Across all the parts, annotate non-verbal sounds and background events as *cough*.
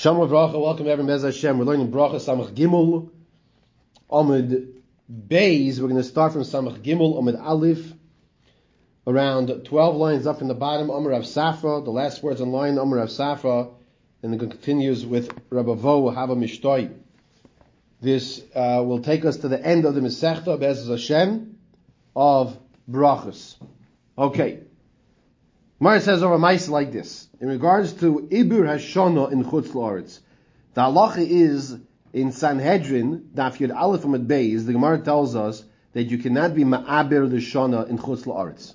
Shalom Bracha, welcome everyone, Bez Hashem. We're learning Bracha Samach Gimel, Amud Beis. We're going to start from Samach Gimel, Amud Aleph, around 12 lines up from the bottom, Amr Rav Safra, the last words on line, Amr Rav Safra, and it continues with Rabbi Vo, Hava Mishtoi. This uh, will take us to the end of the Masechta, Bez Hashem, of Brachas. Okay. Mara says over mice like this. In regards to Ibur Hashana in Chutz La'aretz, the halacha is in Sanhedrin, Daf Yud Aleph Amid Beis, the Gemara tells us that you cannot be Ma'abir the Shana in Chutz La'aretz.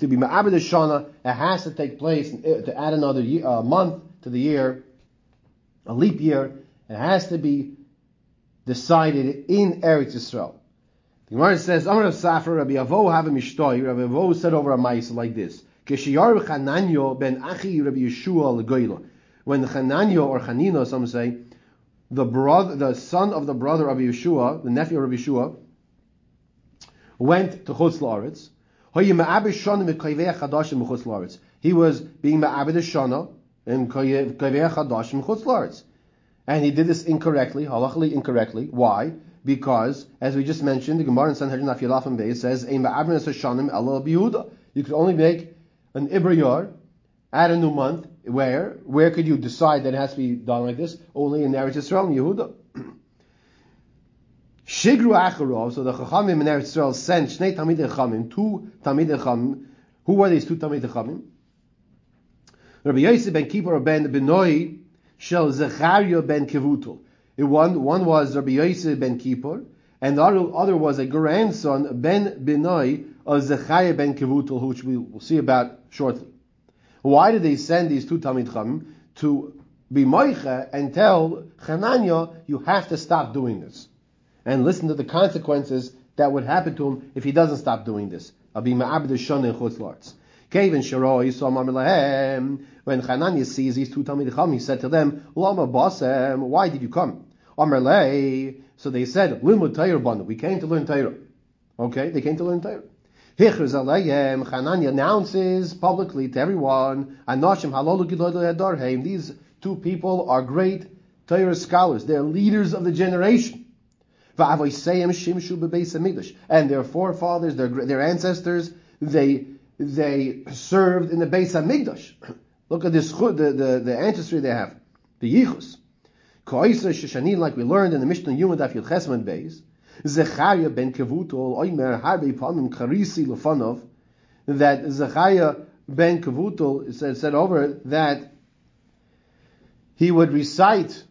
To be Ma'abir the Shana, it has to take place, uh, to add another year, uh, month to the year, a leap year, it has to be decided in Eretz Yisrael. The Gemara says, Amar Rav Safra, Rabbi Avo have a mishtoi. Rabbi Avo said over a mice like this. Kishiyar Chananyo ben Achi Rabbi Yeshua legoyla. When Chananyo or Chanina, some say, the brother, the son of the brother of Yeshua, the nephew of Yeshua, went to Chutz La'aretz. He was being ma'abed shana in Kayvei Chadash Chutz La'aretz. And he did this incorrectly, halachically incorrectly. Why? Because, as we just mentioned, the Gemara in Sanhedrin and Beis says, You could only make an Ibrayar, add a new month, where? Where could you decide that it has to be done like this? Only in Eretz Yisrael and Yehuda. *clears throat* Shigru Acharov, so the Chachamim in Eretz Yisrael sent Shnei Tamid Chachamim, two Tamid Chachamim. Who were these two Tamid Chachamim? Rabbi Yosef ben Kippur ben Benoi Shel Zechariah ben Kevutul. One, one was Rabbi Yosef ben Kippur, and the other, other was a grandson, Ben Benoi, of Zechariah ben Kevutul, which we will see about shortly. Why did they send these two Talmid Chachamim to be moicha and tell Chananya, you have to stop doing this, and listen to the consequences that would happen to him if he doesn't stop doing this. When Chananya sees these two Talmid Chachamim, he said to them, Lama basem, why did you come? So they said. We came to learn Torah. Okay, they came to learn Torah. Chananya announces publicly to everyone, Anoshim halolu These two people are great Torah scholars. They're leaders of the generation. And their forefathers, their, their ancestors, they, they served in the Beis Hamikdash. *clears throat* Look at this, the, the, the ancestry they have. The Yichus. Like we learned in the Mishnah Yuma Daf Yud Chesman Beis, Zechariah ben Kavutol Oimer Harbe Karisi Lefanov, that Zechariah ben Kavutol said, said over that he would recite,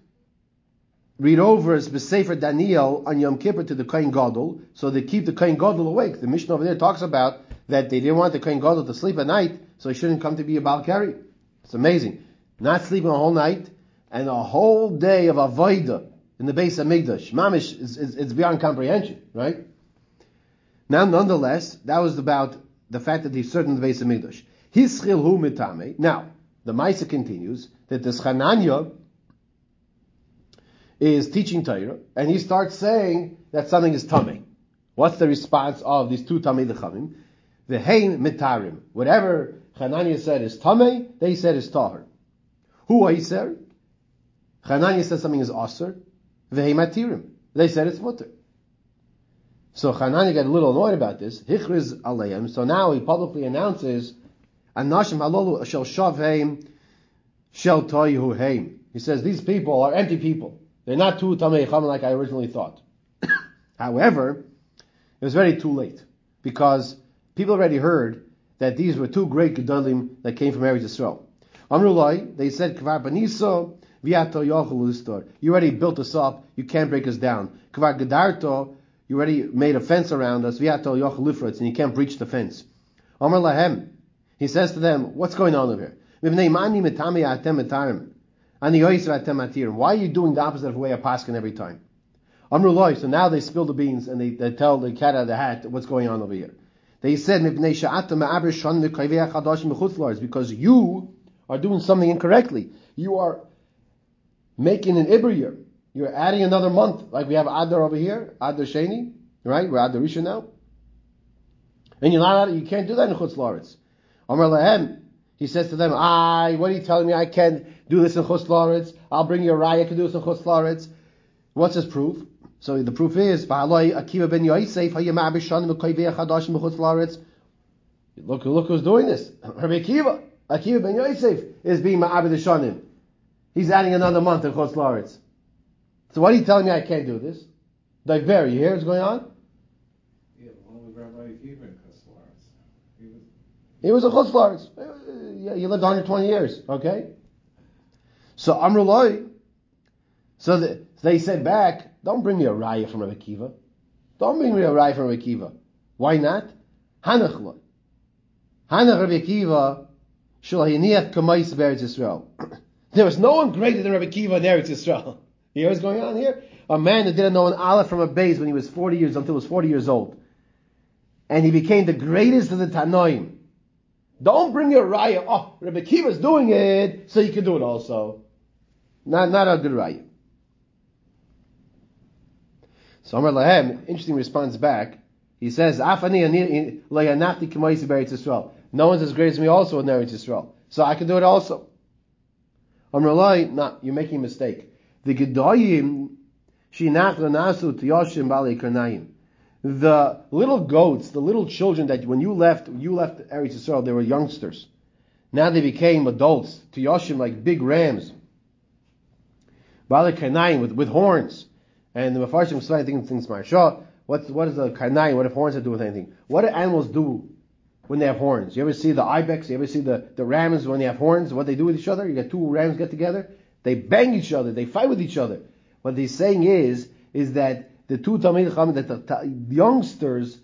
read over Besefer Daniel on Yom Kippur to the Kohen Gadol, so they keep the Kohen Gadol awake. The Mishnah over there talks about that they didn't want the Kohen Gadol to sleep at night, so he shouldn't come to be a Balkari. It's amazing. Not sleeping a whole night, and a whole day of Avodah in the base of Hamikdash. Mamish is, is, is beyond comprehension, right? Now, nonetheless, that was about the fact that he served in the Beis Hamikdash. Hischil hu mitame. Now, the Maisa continues that this Chananya is teaching Torah, and he starts saying that something is tummy. What's the response of these two Tamei Lechamim? The Hein Mitarim. Whatever Chananya said is tummy, they said is Tahar. Who are he said? Chananya said something is Aser. Vehematirim. They said it's mutter. So Hanani got a little annoyed about this. Hichriz aleim. So now he publicly announces, Anashim halolu shel shavheim shel toihu heim. He says these people are empty people. They're not two tamei chacham like I originally thought. *coughs* However, it was very too late because people already heard that these were two great gedolim that came from Eretz Yisrael. Amrulai, they said kvar baniso you already built us up. You can't break us down. You already made a fence around us. And you can't breach the fence. Amar lahem. He says to them, what's going on over here? Why are you doing the opposite of the way of Paskin every time? Amrullah. So now they spill the beans and they, they tell the cat out of the hat what's going on over here. They said, because you are doing something incorrectly. You are making an Ibr year. You're adding another month, like we have Adar over here, Adar Sheni, right? We're Adar Rishon now. And you're not, you can't do that in Chutz La'aretz. Amar Lahem, he says to them, I, what are you telling me? I can't do this in Chutz Laretz. I'll bring you a raya can do this in Chutz Laretz. What's his proof? So the proof is Look, look who's doing this. *laughs* Rabbi Akiva. Akiva ben Yosef is being Ma'abed Shanim. He's adding another month in Chutz Laretz. So what are you telling me I can't do this? Diver, you hear what's going on? Yeah, one with Rabbi Akiva in Chutz Laretz. He was He was a Chutz Laretz. Uh, yeah, He lived 120 years, okay? So Amrullah, so the, they said back, don't bring me a raya from Rabbi Akiva. Don't bring me a raya from Rabbi Akiva. Why not? Hanach loy. Hanach Rabbi Akiva, shul hayniach kamais be'eretz Yisrael. *clears throat* There was no one greater than Rabbi Akiva in Eretz Yisrael. You hear what's going on here? A man that didn't know an aleph from a base when he was 40 years, until he was 40 years old. And he became the greatest of the Tanoim. Don't bring your raya. Oh, Rabbi Akiva's doing it, so you can do it also. Not, not a good raya. So Amar Lahem, interesting response back. He says, Afani. No one's as great as me also in Eretz Yisrael. So I can do it also. Amar Lai, no, you're making a mistake. The Gedoyim, shinach lanasu tiyoshim bali karnayim. The little goats, the little children that when you left, you left Eretz Yisrael, they were youngsters. Now they became adults, tiyoshim like big rams. Bali karnayim with, with horns. And the Mefarshim say, I think things Maharsha, what's, what does a karnayim, what if horns have to do with anything? What do animals do when they have horns? You ever see the ibex? You ever see the, the rams when they have horns? What they do with each other? You got two rams get together? They bang each other. They fight with each other. What they're saying is, is that the two Talmid Chacham, that the ta- youngsters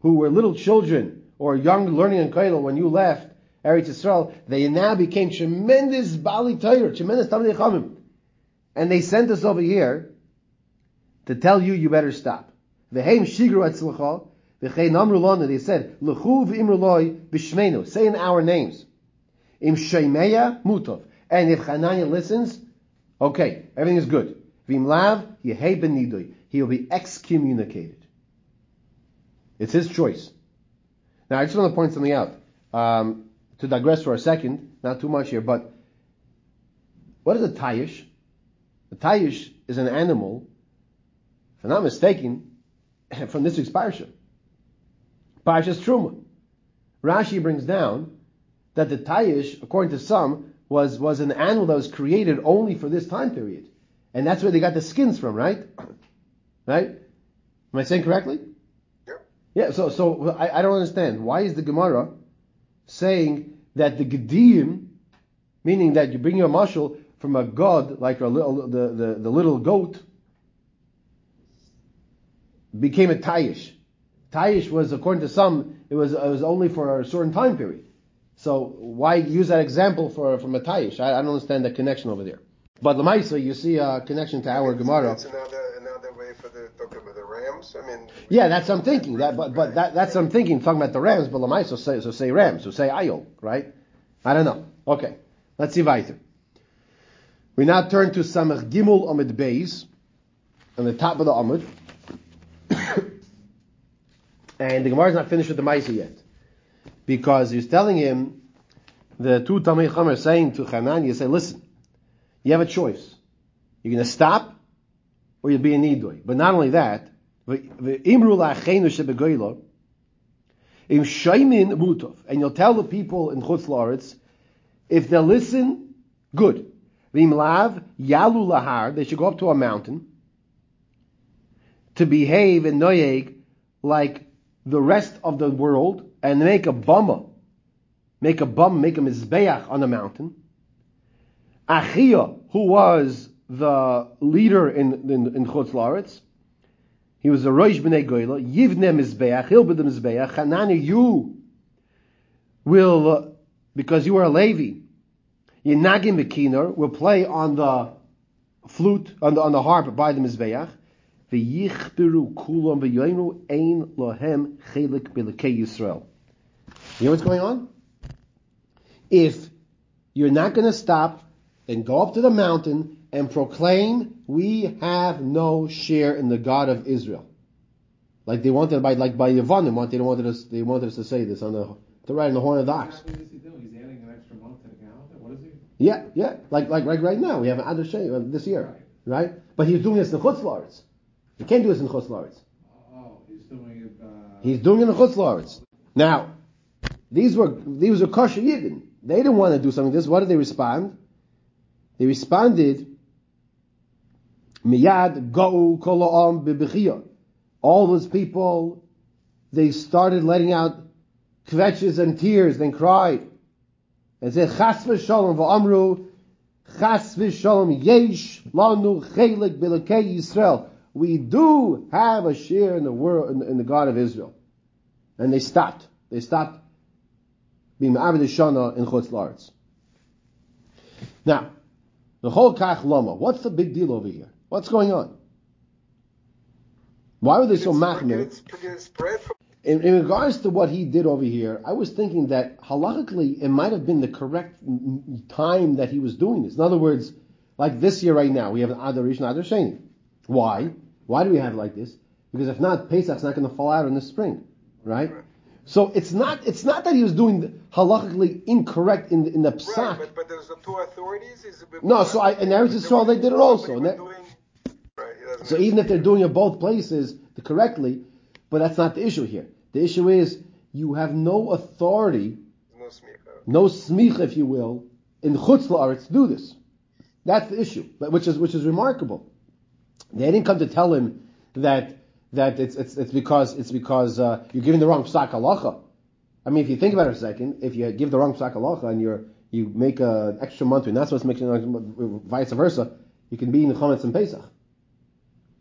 who were little children or young learning in Kailo when you left Eretz Yisrael, they now became tremendous Bali Torah, tremendous Talmid Chachamim. And they sent us over here to tell you you better stop. V'heim shigru etzlecha, v'chein they said, l'chu v'imru loy b'shmeinu, say in our names. Im sheimeya mutov. And if Hananiah listens, okay, everything is good. V'im lav, yehei ben. He will be excommunicated. It's his choice. Now, I just want to point something out. Um, to digress for a second, not too much here, but what is a tayish? A tayish is an animal if I'm not mistaken, *clears throat* from this week's parsha. Parshas Truma. Rashi brings down that the Tayish, according to some, was, was an animal that was created only for this time period. And that's where they got the skins from, right? *coughs* Right? Am I saying correctly? Yeah, so, so I, I don't understand. Why is the Gemara saying that the Gedim, meaning that you bring your mashal from a god, like a little, the, the, the little goat, became a tayish. Tayish was, according to some, it was, it was only for a certain time period. So why use that example for from a tayish? I, I don't understand the connection over there. But Lamaisa, you see a connection to our Gemara. It's another another way for the talking about the rams. I mean, Yeah, that's what I'm thinking. That, but but that, that's what I'm thinking. Talking about the rams, but Lamaisa say so say rams, so say ayol, right? I don't know. Okay, let's see weiter. We now turn to Samach Gimul Amid Beis, on the top of the Amud. And the Gemara is not finished with the Maisa yet. Because he's telling him, the two Talmud Chacham are saying to Hanan, you say, listen, you have a choice. You're going to stop, or you'll be a Nidoi. But not only that, im shaymin mutov, and you'll tell the people in Chutz La'aretz, if they listen, good. V'im yalu lahar, they should go up to a mountain to behave in noyeg like the rest of the world and make a bumma, make a bum, make a mizbeach on the mountain. Achia, who was the leader in in, in Chutz La'aretz, he was a Rosh b'nei Goyla, Yivne Mizbeach, he'll be the Mizbeach, Hanani, you will, uh, because you are a Levi, Yinagim Bekinor will play on the flute, on the, on the harp by the Mizbeach, V'yichbiru kulam v'yoynu ein lohem chelik b'lekei Yisrael. You know what's going on? If you're not going to stop, then go up to the mountain and proclaim, we have no share in the God of Israel. Like they wanted by, like by Yavanim, they wanted us, they wanted us to say this on the, to write on the horn of the ox. What is he doing? He's adding an extra month to the calendar. What is he? Yeah, yeah. Like like right right now we have an Adar this year, right? But he's doing this in Chutz La'aretz. He can't do this in Chutz La'aretz. Oh, he's doing it. Uh, He's doing it in Chutz. Now, these were these were kosher Yidden. They didn't want to do something like this. What did they respond? They responded, Miyad Ga'u Kol Ha'am B'Bechiyah. All those people, they started letting out kvetches and tears, then cried. And said, Chas v'shalom v'amru, Chas v'shalom yesh lanu chelik b'lekei Yisrael. We do have a share in the world, in, in the God of Israel. And they stopped. They stopped being Ma'abed Shana in Chutz La'aretz. Now, the whole Kach Lama, what's the big deal over here? What's going on? Why were they so machmir? It's, it's spread In, in regards to what he did over here, I was thinking that halachically it might have been the correct time that he was doing this. In other words, like this year right now, we have an Adar Rishon, Adar Sheni. Why? Why do we have like this? Because if not, Pesach's not going to fall out in the spring, right? So it's not it's not that he was doing halachically incorrect in the, in the psak. right, but, but there's the two authorities. No, so I- in Eretz Yisrael, they did it also, and Doing, right, So even if they're doing it both places correctly, but that's not the issue here. The issue is you have no authority, no smicha. no smicha, if you will, in chutz la'aretz to do this. That's the issue, but which is which is remarkable. They didn't come to tell him that that it's it's, it's because it's because uh, you're giving the wrong psak halacha. I mean, if you think about it a second, if you give the wrong psak halacha and you're you make an extra month, and that's what's making it vice versa, you can be in the chametz and Pesach.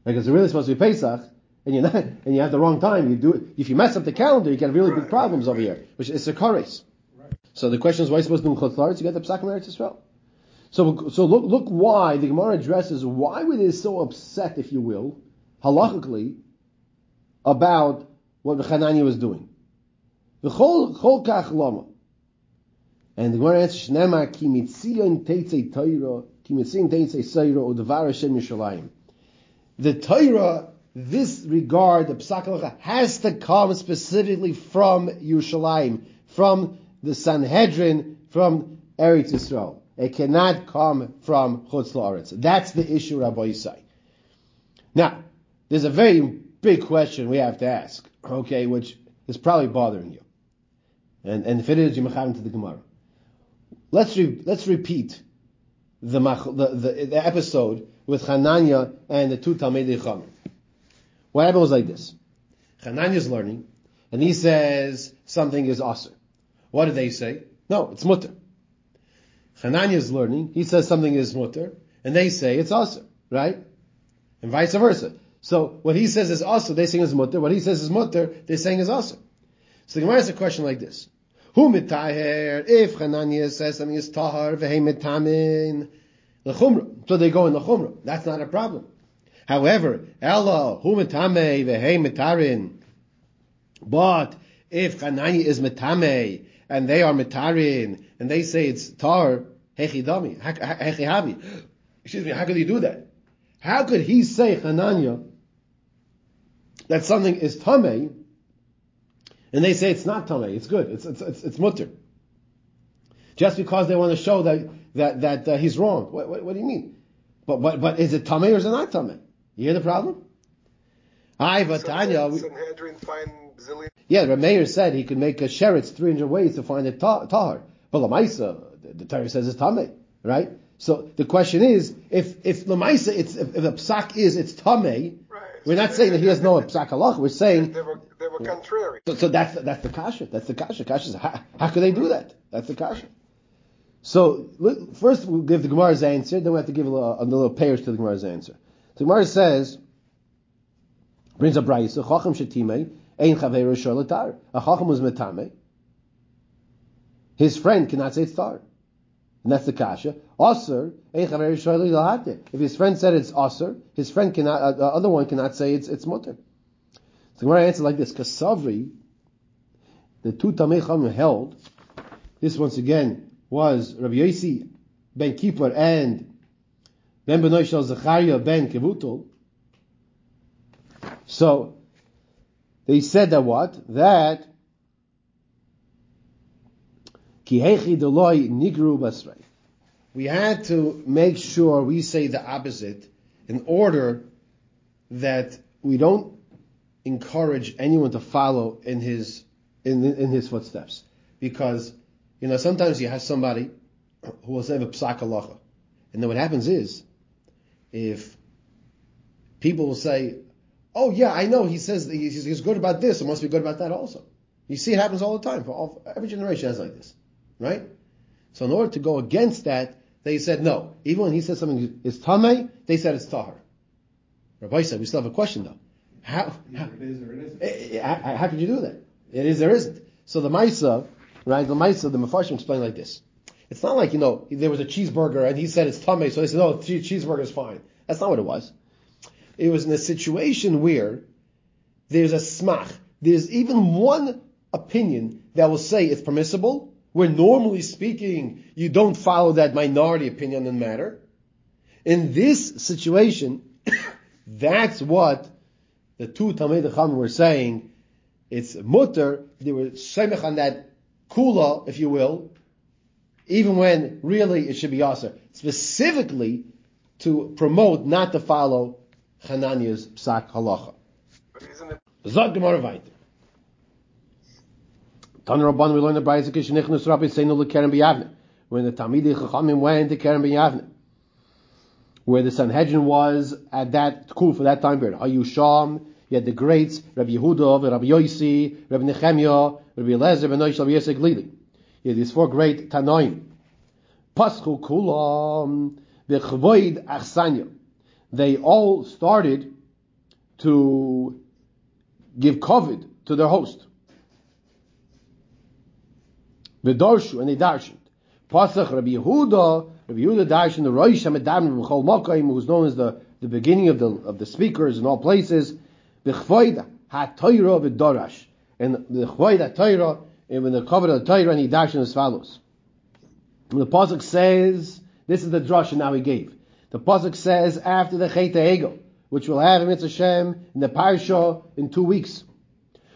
Because it's really supposed to be Pesach, and you're not, and you have the wrong time. You do it. If you mess up the calendar, you get really big problems right, over here, which is a kares. So the question is, why are you supposed to do in Chutz You get the Pesach Eretz Yisrael. So, so look, look why the Gemara addresses why were they so upset, if you will, halachically, about what Hananiah was doing. And the Gemara answers, Shnema ki mitzion teitzei Torah, ki mitzion teitzei seira, o devar Hashem Yishalayim. The Torah, this regard, the Psak Halacha, has to come specifically from Yerushalayim, from the Sanhedrin, from Eretz Yisrael. It cannot come from Chutz La'aretz. That's the issue, Rabbi Yisai. Now, there's a very big question we have to ask, okay, which is probably bothering you. And, and if it is, you macham to the Gemara. Let's re, let's repeat the, the, the the episode with Hananya and the two Talmidei Chachamim. What happened was like this: Hananya's learning, and he says something is aser. What do they say? No, it's mutter. Hananya's learning, he says something is mutter, and they say it's also right? And vice versa. So what he says is also they saying is mutter. What he says is mutter, they're saying is aser. So the Gemara has a question like this. Who mitaher? If Hananya says something is tahar, v'hei mitamin. So they go in the chumra. That's not a problem. However, Ella, hu mitame, mitarin. But if Hananya is mitame, and they are mitarin, and they say it's tar, hechidami, hechihavi. Excuse me, how could he do that? How could he say, Hananya, that something is tameh, and they say it's not tameh, it's good, it's it's it's, it's mutter. Just because they want to show that that that uh, he's wrong. What, what, what do you mean? But but but is it tameh or is it not tameh? You hear the problem? I Vatanya. we- Sanhedrin find zillion. yeah, the mayor said he could make a sheretz 300 ways to find a ta- tahar. But Lamaisa, the, the Torah says it's tameh, right? So the question is, if if Lamaisa, it's if, if a psak is it's tameh, Right. we're not saying that he has no psak halach. We're saying They were they were contrary. so, so that's that's the kasha. That's the kasha. Kasha is how, how could they do that? That's the kasha. So first we'll give the Gemara's answer, then we have to give a little, a little payers to the Gemara's answer. So the Gemara says, brings up Brayisa, Chacham Shetime, Ein Chaveru Sholatar. A Chacham was Metame. His friend cannot say it's tar. And that's the kasha. Aser. If his friend said it's aser, his friend cannot, uh, the other one cannot say it's, it's mutter. So the Gemara answers like this, Kasavri, the two Tamei held, this once again was Rabbi Yossi ben Kippur and Ben Benoy Shel Zechariah ben Kevutul. So they said that what? That we had to make sure we say the opposite in order that we don't encourage anyone to follow in his in, in his footsteps. Because, you know, sometimes you have somebody who will say a psak halacha. And then what happens is, if people will say, oh yeah, I know he says he's, he's good about this, it must be good about that also. You see it happens all the time. For all, every generation has like this. Right? So in order to go against that, they said no. Even when he said something is tamei, they said it's tahar. Rabbi said, we still have a question though. How, how, it is or it isn't. Eh, eh, how, how could you do that? It is, there isn't. So the Maisa, right, the Maisa, the Mefarshim explain like this. It's not like, you know, there was a cheeseburger and he said it's tummy, so they said, no, che- cheeseburger is fine. That's not what it was. It was in a situation where there's a smach. There's even one opinion that will say it's permissible, where normally speaking, you don't follow that minority opinion on the matter. In this situation, *coughs* that's what the two Talmud Chacham were saying. It's mutter. They were semech on that kula, if you will, even when really it should be aser. Specifically to promote not to follow Hananiah's psak halacha. Zog Gemara. Tan Rabban we learn the Brayz Kishnechnus Rabbi Seinu LeKerem B'Yavne. When the Talmidei Chachamim went to Kerem B'Yavne. Where the Sanhedrin was at that cool for that time period. Hayusham, you had the greats, Rabbi Yehuda, Rabbi Yosi, Rabbi Nechemia, Rabbi Eliezer, Rabbi Noish, Rabbi Yosef Glili. You had these four great Tanoim. Paschu Kulam, V'chvoid Achsanya. They all started to give kavod to their host. V'darshu, and they darshened. Pasach Rabbi Yehuda, Rabbi Yehuda darshened the Rosh HaMedavim B'chol Makayim, who's known as the, the beginning of the of the speakers in all places. V'chvoida HaToyra V'darash, and the chvoid HaToyra, and when the cover of the Torah, and he darshened as follows. The pasuk says, this is the drush now he gave. The pasuk says after the Chet Egel, which we'll have in Mitzvah in the parsha in two weeks.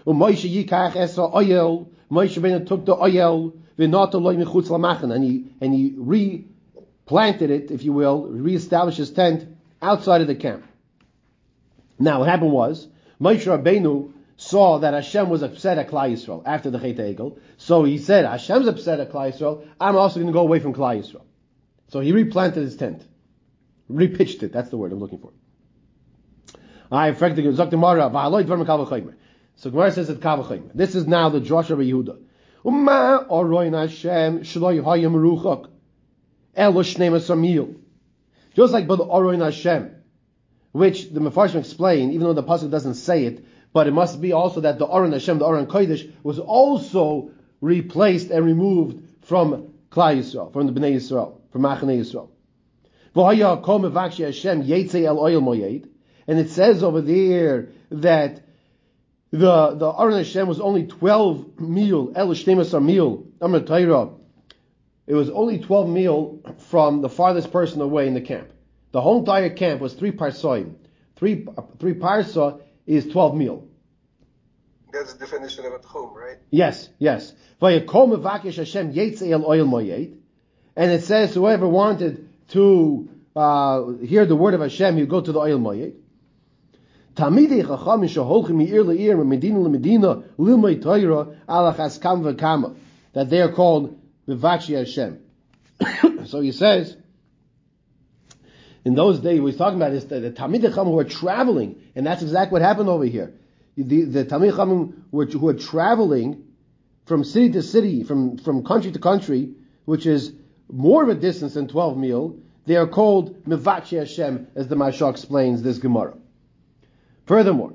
U'Moshe yikach esa oyel, Moshe ben took the oil and he and he replanted it, if you will, reestablished his tent outside of the camp. Now, what happened was Moshe Rabbeinu saw that Hashem was upset at Klal Yisrael after the Chet Egel, so he said, "Hashem's upset at Klal Yisrael. I'm also going to go away from Klal Yisrael." So he replanted his tent, repitched it. That's the word I'm looking for. I So Gemara says at Kavachayim. This is now the Joshua of Yehuda. Uma oroin Hashem shloi hayim ruchak elo shnei samil. Just like by the oroin Hashem, which the Mefarshim explain, even though the pasuk doesn't say it, but it must be also that the Aron Hashem, the Aron Kodesh, was also replaced and removed from Klal Yisrael, from the Bnei Yisrael, from Machane Yisrael. Hashem el oil moyed, and it says over there that the the Aron Hashem was only twelve meal, el shnemasar meal, Torah. It was only twelve meal from the farthest person away in the camp. The whole entire camp was three parsoim. Three three parsa is twelve meal. that's the definition of at home, right? Yes, yes. Vayakol mevakish Hashem yetzei el oil moyed, and it says whoever wanted to uh, hear the word of Hashem, you go to the oil moyed. Tamidei chacham shaholchim meir leir medina lemedina alachas kam v'kama that they are called Vivachi Hashem. *coughs* so he says, in those days, he's talking about is the, the Talmid Chacham who are traveling, and that's exactly what happened over here. The, the Talmid Chacham who who are traveling from city to city, from, from country to country, which is more of a distance than 12 mil, they are called Mivachi Hashem, as the Mashal explains this Gemara. Furthermore,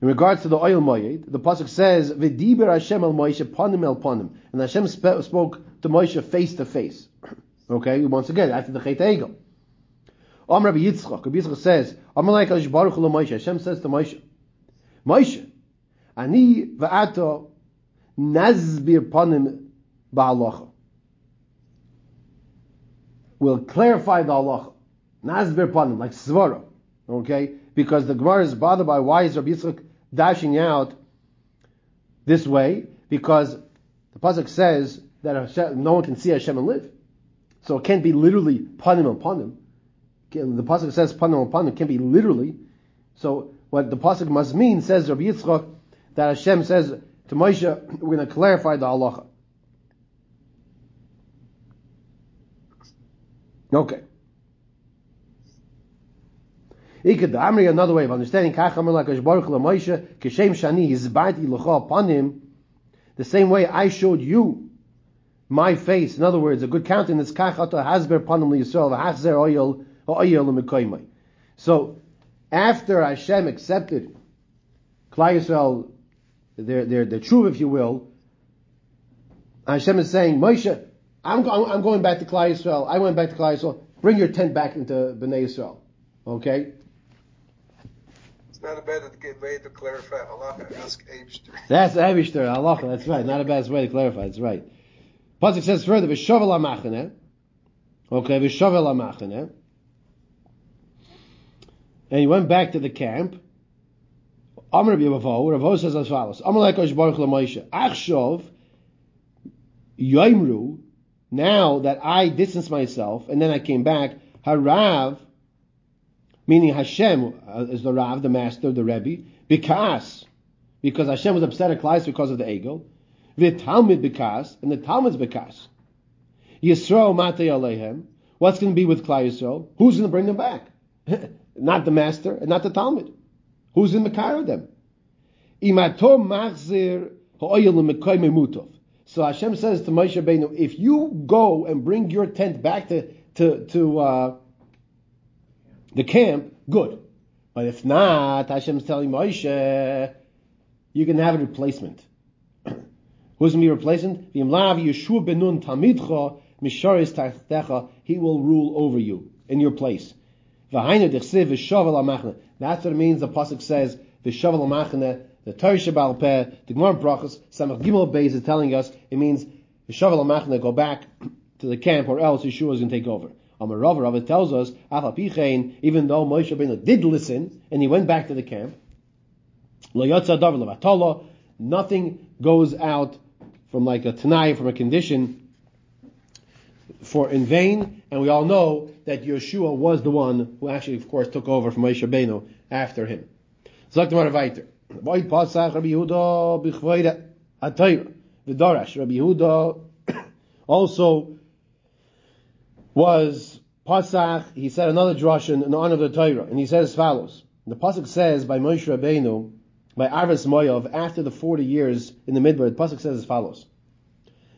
in regards to the oil moyed, the pasuk says, "V'diber Hashem el Moshe panim el panim," and Hashem sp- spoke to Moshe face to face. *clears throat* Okay, once again after the Chet Egel. Om Rabbi Yitzchak, Rabbi Yitzchak says, "Amalei Kadosh Baruch Hu Moshe." Hashem says to Moshe, "Moshe, ani va'ato nazbir panim ba'alacha." We'll clarify the halacha. Nazbir panim, like svara. Okay, because the Gemara is bothered by why is Rabbi Yitzchak dashing out this way? Because the pasuk says that no one can see Hashem and live. So it can't be literally panim upon him. The pasuk says panim upon him. Can't be literally. So what the pasuk must mean says Rabbi Yitzchak that Hashem says to Moshe, we're going to clarify the halacha. Okay. Ikad Amri, another way of understanding, the same way I showed you my face. In other words, a good counting countenance, Kachata Hasber Panim Yisrael, V'Hachzer Oyel, Oyel Mekoymai. So, after Hashem accepted Klai Yisrael, their, their, their truth, if you will, Hashem is saying, Moshe, I'm, I'm going back to Klai Yisrael. I went back to Klai Yisrael. Bring your tent back into Bnei Yisrael. Okay? It's not a bad way to clarify halacha. Ask Abster. That's Abishter, halacha. That's right. Not a bad way to clarify. That's right. Pasuk says further, "V'shovel amachane." Okay, v'shovel amachane. And he went back to the camp. Amr Rabbi Rav says as follows: Amr Lekosh Baruch LaMoshe. Achshov Yoimru. Now that I distanced myself and then I came back, Harav meaning Hashem is the Rav, the master, the Rebbe, because, because Hashem was upset at Klai because of the the Talmud because, and the Talmud's because. Yisrael Mate Alehem, what's going to be with Klai? Who's going to bring them back? *laughs* not the master and not the Talmud. Who's in the Makar of them? So Hashem says to Moshe if you go and bring your tent back to to to uh, the camp, good. But if not, Hashem's telling Moshe, you can have a replacement. *clears throat* Who's going to be replacement? Yeshua benun tamidcha misharis tartecha. He will rule over you in your place. That's what it means. The pasuk says v'shavel amachne. The Torah Shabbal Peh, the Gemara Brachos, Samach Gimel Beis is telling us it means v'shavel amachne. Go back *clears throat* to the camp, or else Yeshua is going to take over. Amarav Rav tells us, even though Moshe Rabbeinu did listen and he went back to the camp, nothing goes out from like a tanai, from a condition for in vain, and we all know that Yeshua was the one who actually, of course, took over from Moshe Rabbeinu after him. Atayra. The Rabbi Yehuda *clears throat* also was Pasach, he said another drashan in honor of the Torah, and he said as follows. The Pasach says by Moshe Rabbeinu, by Arvis Moyav, after the 40 years in the Midbar, the Pasach says as follows.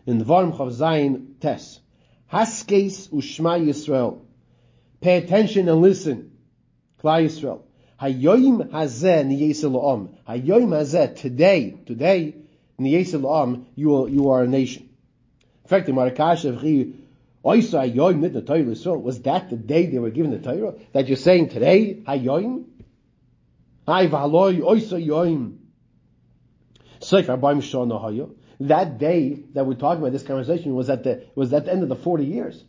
In the Varm Chav Zayin Tes, Haskes Ushma Yisrael. Pay attention and listen. Klai Yisrael. Hayoim hazeh niyesel om. Hayoim hazeh, today, today, niyesel om, you are, you are a nation. In fact, the Marakash of was that the day they were given the Torah? That you're saying today, Hayoim? That day that we're talking about this conversation was at the was at the end of the forty years.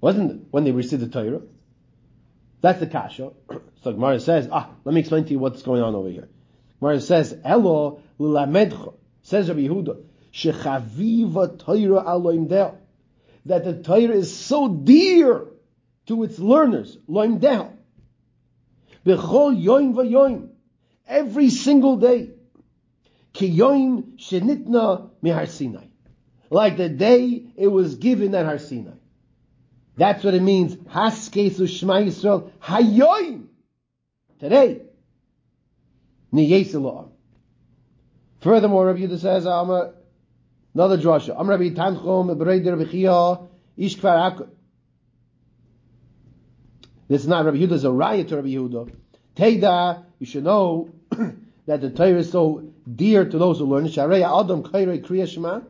Wasn't it when they received the Torah? That's the kasha. *clears throat* So Gemara says, ah, let me explain to you what's going on over here. Gemara says, Elo l'lamedcha, says Rabbi Yehuda, shechaviva Torah aloim deo that the Torah is so dear to its learners, loim down. Bechol yoim vayoim, every single day. Ki yoim shenitna mihar Sinai. Like the day it was given at Har Sinai. That's what it means. Haskesu Shema Yisrael hayoim. Today. Niyeselah. Furthermore, Rabbi Yehuda says, Another drasha. Am Rabbi Tanchum Bechia Ish Kvar This is not Rabbi Yehuda, it's a riot to Rabbi Yehuda. Teida, you should know *coughs* that the Torah is so dear to those who learn. Sharei Adam Kairei Kriya Shema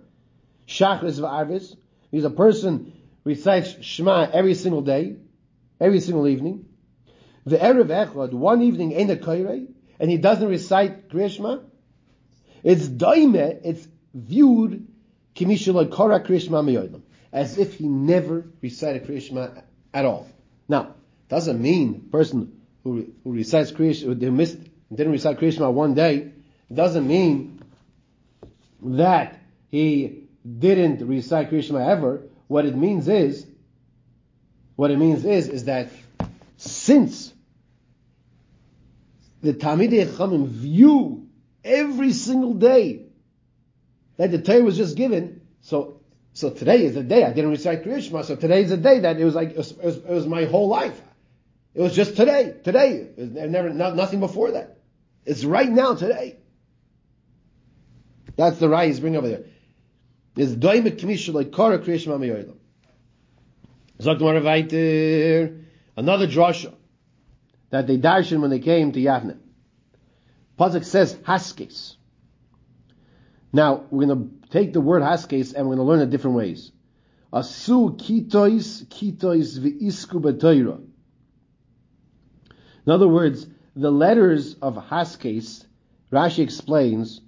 Shachris V'Arvis. He's a person recites Shema every single day, every single evening. The Erev Echad, one evening ain't a Kairei, and he doesn't recite Kriya Shema. It's daime, it's viewed as if he never recited Kriyashma at all. Now, doesn't mean person who, who recites Kriyashma, who missed, didn't recite Kriyashma one day, doesn't mean that he didn't recite Kriyashma ever. What it means is What it means is, is that since the Talmidei Chachamim view every single day that the Torah was just given, so so today is the day I didn't recite Kriyishma, so today is the day that it was like it was, it was, my whole life. It was just today, today. Was never no, nothing before that. It's right now, today. That's the he's bringing over there. Is doimek kmisha like kara Kriyishma meyoylam. Sagt mal weiter. Another drasha that they darshan when they came to Yavne. Pasuk says haskes. Now we're going to take the word haskes and we're going to learn it different ways. Asu kitois kitois v'isku b'toira. In other words, the letters of haskes, Rashi explains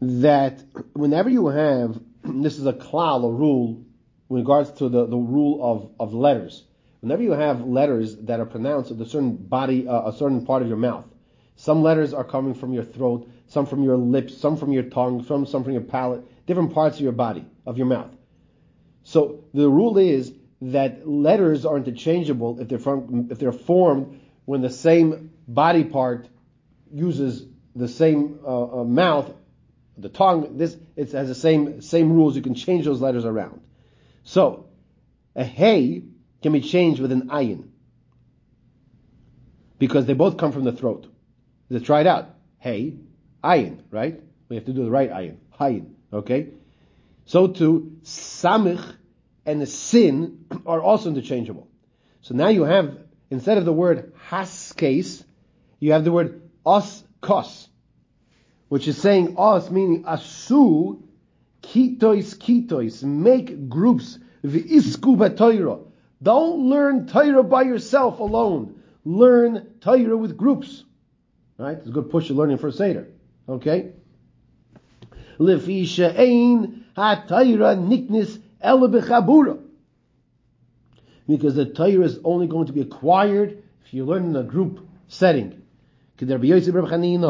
that whenever you have, *clears throat* this is a klal, a rule, in regards to the, the rule of, of letters. Whenever you have letters that are pronounced at a certain body, uh, a certain part of your mouth, some letters are coming from your throat, some from your lips, some from your tongue, some, some from your palate, different parts of your body, of your mouth. So the rule is that letters are interchangeable if they're from, if they're formed when the same body part uses the same uh, uh, mouth, the tongue. This it has the same same rules. You can change those letters around. So a hey can be changed with an ayin because they both come from the throat. Let's try it out. Hey, ayin, right? We have to do the right ayin. Ayin, okay? So too, samich and sin *clears throat* are also interchangeable. So now you have, instead of the word haskes, you have the word os kos, which is saying os meaning asu, kitois kitois, make groups, v'isku b'toira. Don't learn Torah by yourself alone. Learn Torah with groups. Right? It's a good push to learning for Seder. Okay? Niknis. Because the Torah is only going to be acquired if you learn in a group setting. What does it mean the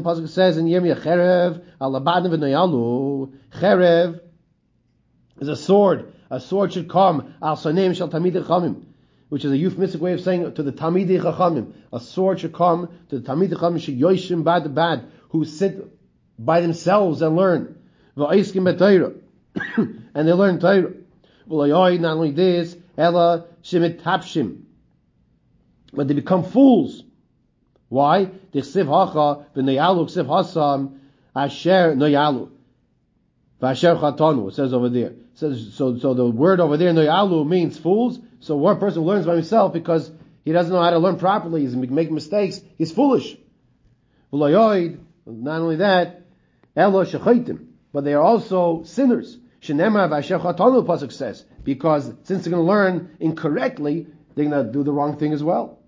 Pasuk says in Yirmiyah, Cherev, al labadin v'noyalu, Cherev, is a sword. A sword should come al tamidei chachamim, which is a euphemistic way of saying to the tamidei chachamim. A sword should come to the tamidei chachamim sheyoshim bad bad who sit by themselves and learn. *coughs* And they learn Torah. Not only this, ella shemit tapshim, but they become fools. Why? The chsiv hacha v'noyalu chsiv hasam asher noyalu. Vasher chatanu, it says over there. Says, so, so the word over there, noyalu, means fools. So one person learns by himself because he doesn't know how to learn properly, he's making mistakes, he's foolish. Not only that, but they are also sinners. Because since they're going to learn incorrectly, they're going to do the wrong thing as well.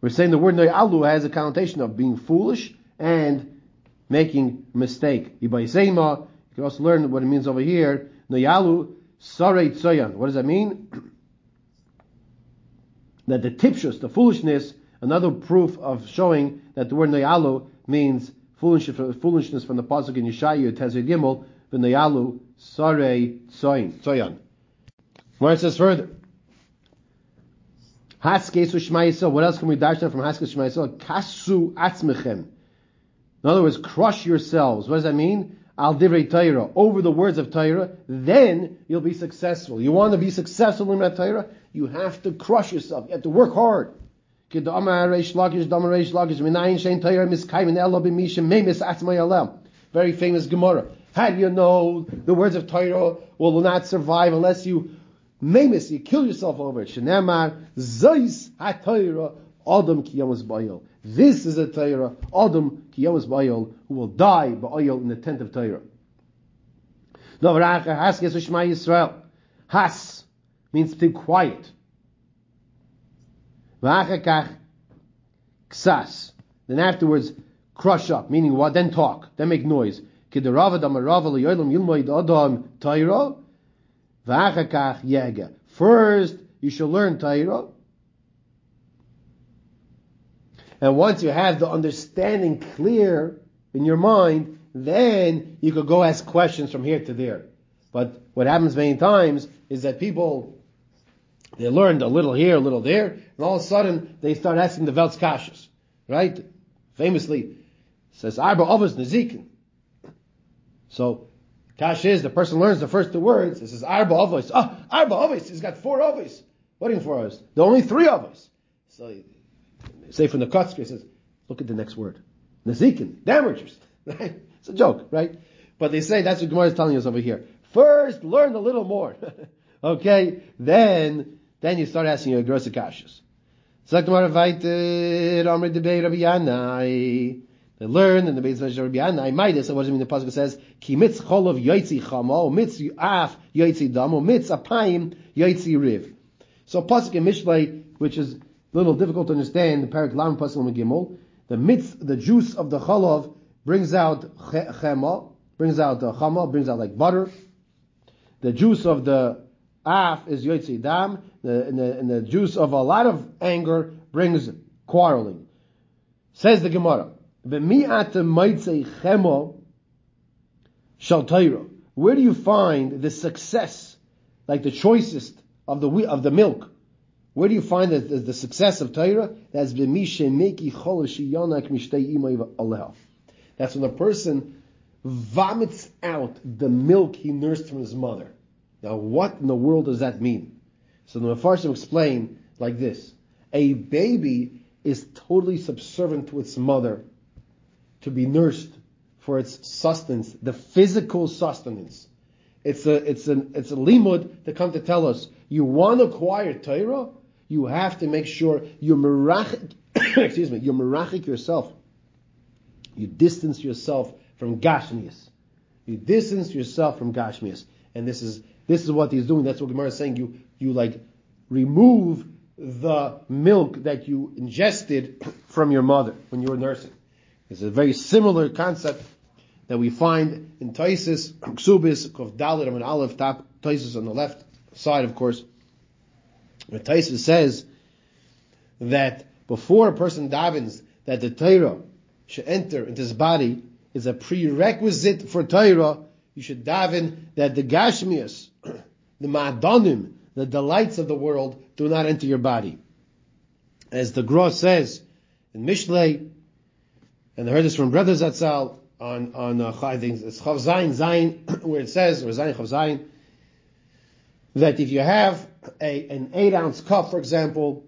We're saying the word noyalu has a connotation of being foolish and making mistake. You can also learn what it means over here. Noyalu sarei tzoyan. What does that mean? *clears throat* that the tipshus, the foolishness, another proof of showing that the word noyalu means foolishness, foolishness from the pasuk in Yeshayu Tezer Gimel. The noyalu sarei tzoyan. Where it says further. Haskes Shema What else can we dash down from Haskes Shema Kasu atzmechem. In other words, crush yourselves. What does that mean? Al divrei Torah, over the words of Torah, then you'll be successful. You want to be successful in that Torah? You have to crush yourself. You have to work hard. Very famous Gemara. How do you know the words of Torah will not survive unless you memis, you kill yourself over it? Adam ki bayil. This is a Torah, Adam ki bayil, who will die bayil in the tent of Torah. Has Yisrael. Has means to be quiet. Ksas. Then afterwards, crush up, meaning what? Then talk, then make noise. First, you shall learn Torah, And once you have the understanding clear in your mind, then you could go ask questions from here to there. But what happens many times is that people, they learned a little here, a little there, and all of a sudden they start asking the Veltz. Right? Famously, says, Arba Avos Nezikin. So, Kash is, the person learns the first two words, it says Arba Avos. Ah, Arba Avos, he's got four Avos. You for us? There are only three of us. So, say from the Kotzker, says, look at the next word. Nezikin, damagers. *laughs* It's a joke, right? But they say that's what Gemara is telling us over here. First, learn a little more. *laughs* okay? Then, then you start asking your gross kashas. They learn in the base of Rabbi Yanai. Midas, what does it mean? The pasuk says, Ki mitz cholov yoitzi chama, mitz af yoitzi dam, mitz apayim yoitzi riv. So pasuk in Mishlei, which is little difficult to understand, the parak lam pasuk gimel, the mitz, the juice of the cholov brings out chema, brings out the chama, brings out like butter. The juice of the af is yotzi dam, the, and, the, and the juice of a lot of anger brings quarreling. Says the Gemara, where do you find the success, like the choicest of the of the milk? Where do you find the, the, the success of Torah? That's that's when a person vomits out the milk he nursed from his mother. Now, what in the world does that mean? So the Mepharshim explain like this: A baby is totally subservient to its mother to be nursed for its sustenance, the physical sustenance. It's a it's an it's a limud to come to tell us you want to acquire Torah, you have to make sure you merachik, *coughs* excuse me, you merachik yourself you distance yourself from Gashmias. You distance yourself from Gashmias. And this is, this is what he's doing. That's what Gemara is saying. You, you like remove the milk that you ingested *coughs* from your mother when you were nursing. It's a very similar concept that we find in Tosfos, *coughs* Ksubis, Kov Dalit, and Aleph, top Tosfos on the left side, of course. Where Tosfos says that before a person davens, that the Torah should enter into his body is a prerequisite for Torah. You should daven that the Gashmias, *clears throat* the Ma'adonim, the delights of the world do not enter your body. As the Gra says in Mishlei, and I heard this from Brother Zatzal on, on, uh, I think it's Chav Zayin, Zayin, *clears throat* where it says, or Zayin Chav Zayin, that if you have a, an eight ounce cup, for example,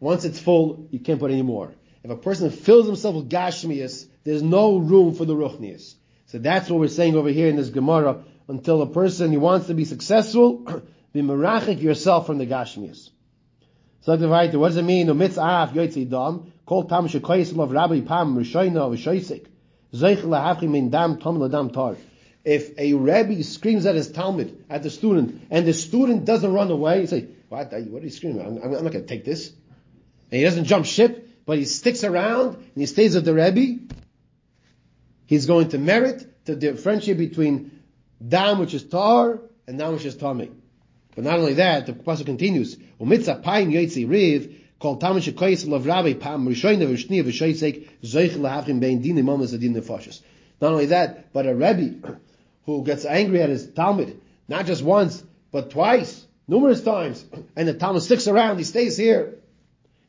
once it's full, you can't put any more. If a person fills himself with gashmias, there's no room for the ruchnias. So that's what we're saying over here in this Gemara. Until a person he wants to be successful, *clears throat* be merachik yourself from the gashmias. So the right, what does it mean? Kol tam rabbi pam tom tar. If a rabbi screams at his Talmid, at the student, and the student doesn't run away, you say, what, what are you screaming? I'm, I'm not going to take this. And he doesn't jump ship, but he sticks around and he stays with the Rebbe, he's going to merit the differentiate between dam which is tar and dam which is tummy. But not only that, the pasuk continues, "Umitza paim yotzi riv." Kol tamish koyis lav rabbi pam rishoyna v'shniya bein adin. Not only that, but a Rebbe who gets angry at his Talmid, not just once, but twice, numerous times, *clears throat* and the Talmid sticks around, he stays here.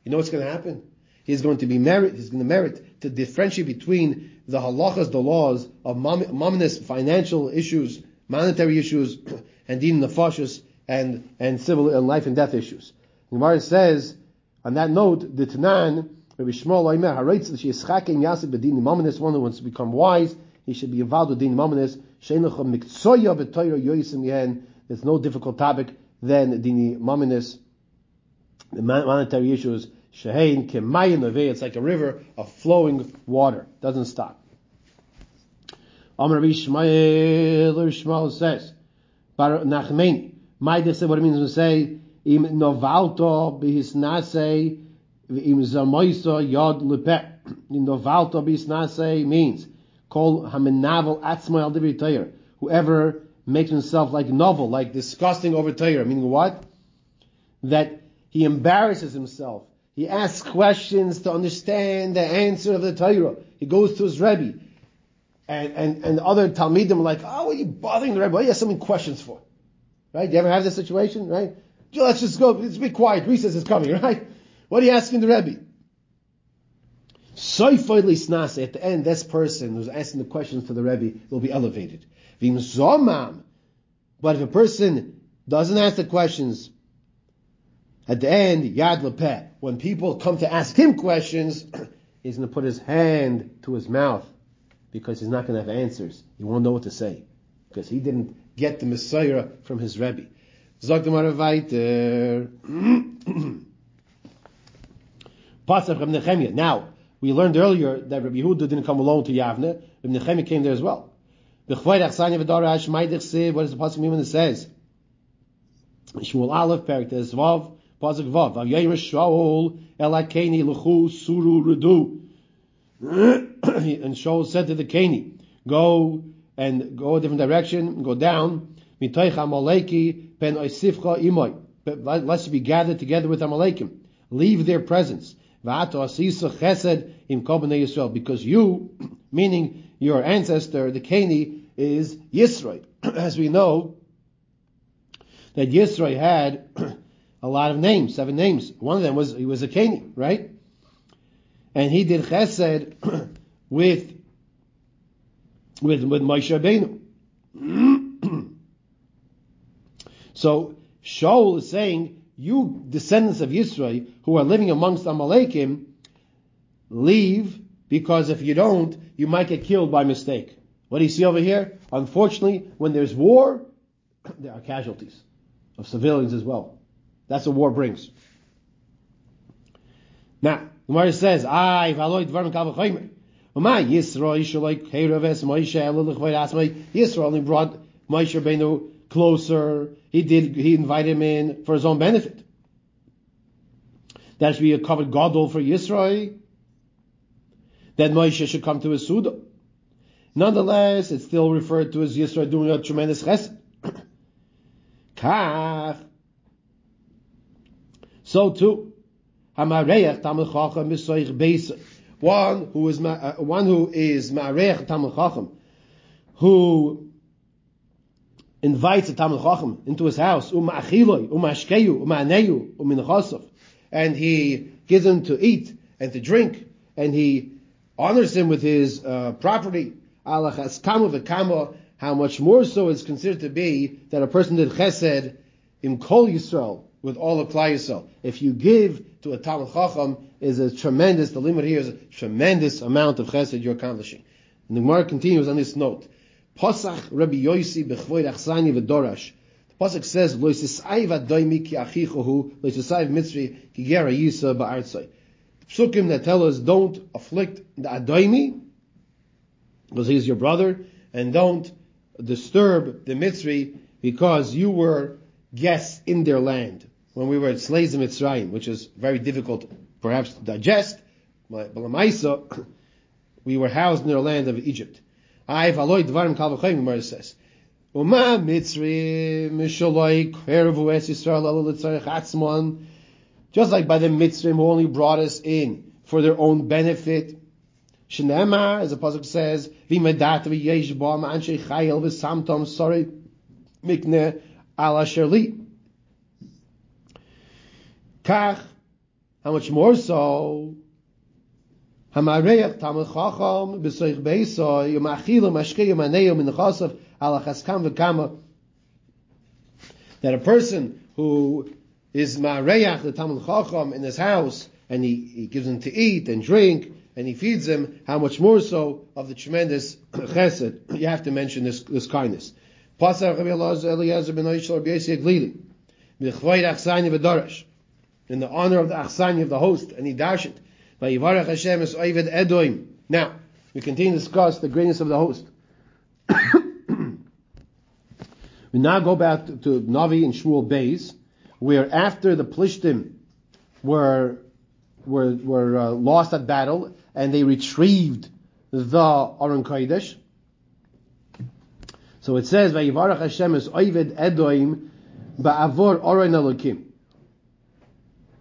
You know what's going to happen? he's going to be merit, he's going to merit to differentiate between the halachas, the laws of mominous financial issues, monetary issues, *clears throat* and din nefashis, and, and civil and life and death issues. The Gemara says, on that note, the Tanan, Rabbi Shmuel Oimer, haraitz the sheischakim yasik b'din mominous, one who wants to become wise, he should be involved with din b'toyra yoisim yehen, there's no difficult topic than din mominous, the monetary issues, Shehein kemayin. It's like a river of flowing water. Doesn't stop. Amar Rabbi Shmuel, says, Bar Nachmeni. Maida said what it means to say, im novalto bihis nase, im zamoiso yod lepeh. *clears throat* In novalto bihis nase means, call hamenavel atzmo al divri Whoever makes himself like novel, like disgusting over Torah. Meaning what? That he embarrasses himself he asks questions to understand the answer of the Torah. He goes to his Rebbe. and, and, and other Talmidim are like, oh, are you bothering the Rebbe? What do you have so many questions for? Right? Do you ever have this situation? Right? Let's just go, let's be quiet, recess is coming, *laughs* right? What are you asking the Rebbe? Soifoidli snase, at the end, this person who's asking the questions to the Rebbe will be elevated. Vim zomam. But if a person doesn't ask the questions, at the end, yad lepeh, when people come to ask him questions, *clears throat* he's going to put his hand to his mouth because he's not going to have answers. He won't know what to say because he didn't get the Messiah from his Rebbe. Sagt mal weiter. *clears throat* Pasach Nechemia. Now, we learned earlier that Rabbi Yehuda didn't come alone to Yavne. Reb Nechemia came there as well. What does the pasuk mean when it says? Shmuel Aleph, Perik Tes Vav, Pasuk Vav. Vav Shaul Elakeni Luchu Suru Rudu. *coughs* And Shaul said to the Keni, go and go a different direction, go down. Mitoich Amaleki Ben Oisifcha Imoy. Lest you be gathered together with Amalekim. Leave their presence. Because you, *clears throat* meaning your ancestor, the Keni, is Yisroi. *clears throat* As we know, that Yisroi had *clears throat* a lot of names, seven names. One of them was, he was a Keni, right? And he did chesed with, with, with Moshe Rabbeinu. so, Shaul is saying, you descendants of Yisroi who are living amongst Amalekim, leave because if you don't, you might get killed by mistake. What do you see over here? Unfortunately, when there's war, *coughs* there are casualties of civilians as well. That's what war brings. Now, Gemara says, "I valoid dvarim kal v'chaymer." Yisrael Yisrael only brought Moshe Rabbeinu closer. He did. He invited him in for his own benefit. That should be a kavod gadol for Yisrael. That Moshe should come to his suda. Nonetheless, it's still referred to as Yisrael doing a tremendous chesed. *coughs* Kach. So too, Talmid Chacham Misoich. One who is uh, one who is Ma'areach Talmid Chacham, who invites a Talmid Chacham into his house, uma'achiloi, uma'ashkeyu, uma'aneyu, u'minachosov, and he gives him to eat and to drink, and he honors him with his uh, property, alachas kama v'kama, how much more so is considered to be that a person did chesed in Kol Yisrael, with all of Klal Yisrael. If you give to a Talmid Chacham, is a tremendous, the limit here is a tremendous amount of chesed you're accomplishing. And the Gemara continues on this note. Pasach Rabbi achsani v'dorash. The pasuk says, "Lo yisayv adoimi ki achichohu, lo yisayv mitzri ki gera yisa ba'artzai." Psukim that tell us don't afflict the adoimi, because he's your brother, and don't disturb the mitzri because you were guests in their land when we were slaves in Mitzrayim, which is very difficult, perhaps to digest. But we were housed in their land of Egypt. I've aloy dvarim kal v'chayim, Gemara says. Uma mitzri mishaloi kvervu es Yisrael ala l'tzarech atzmon. Just like by the mitzrim who only brought us in for their own benefit. Shnema, as the pasuk says, v'medat v'yesh ba ma'anshei chayel v'samtom sorry mikne ala sherli. Kach, how much more so Hamareach Chacham yom achila mashkei yom aneyom in the v'kama. That a person who is ma'areach the Talmid Chacham in his house and he, he gives him to eat and drink and he feeds him, how much more so of the tremendous *coughs* chesed. You have to mention this, this kindness. In the honor of the achsani of the host and he dashed it Hashem is Edoim. Now, we continue to discuss the greatness of the host. *coughs* we now go back to, to Navi and Shmuel Beis, where after the Plishtim were were, were uh, lost at battle and they retrieved the Aron Kodesh. So it says, Vayivarach Hashem is Oived Edoim Ba'avor Aron Elokim.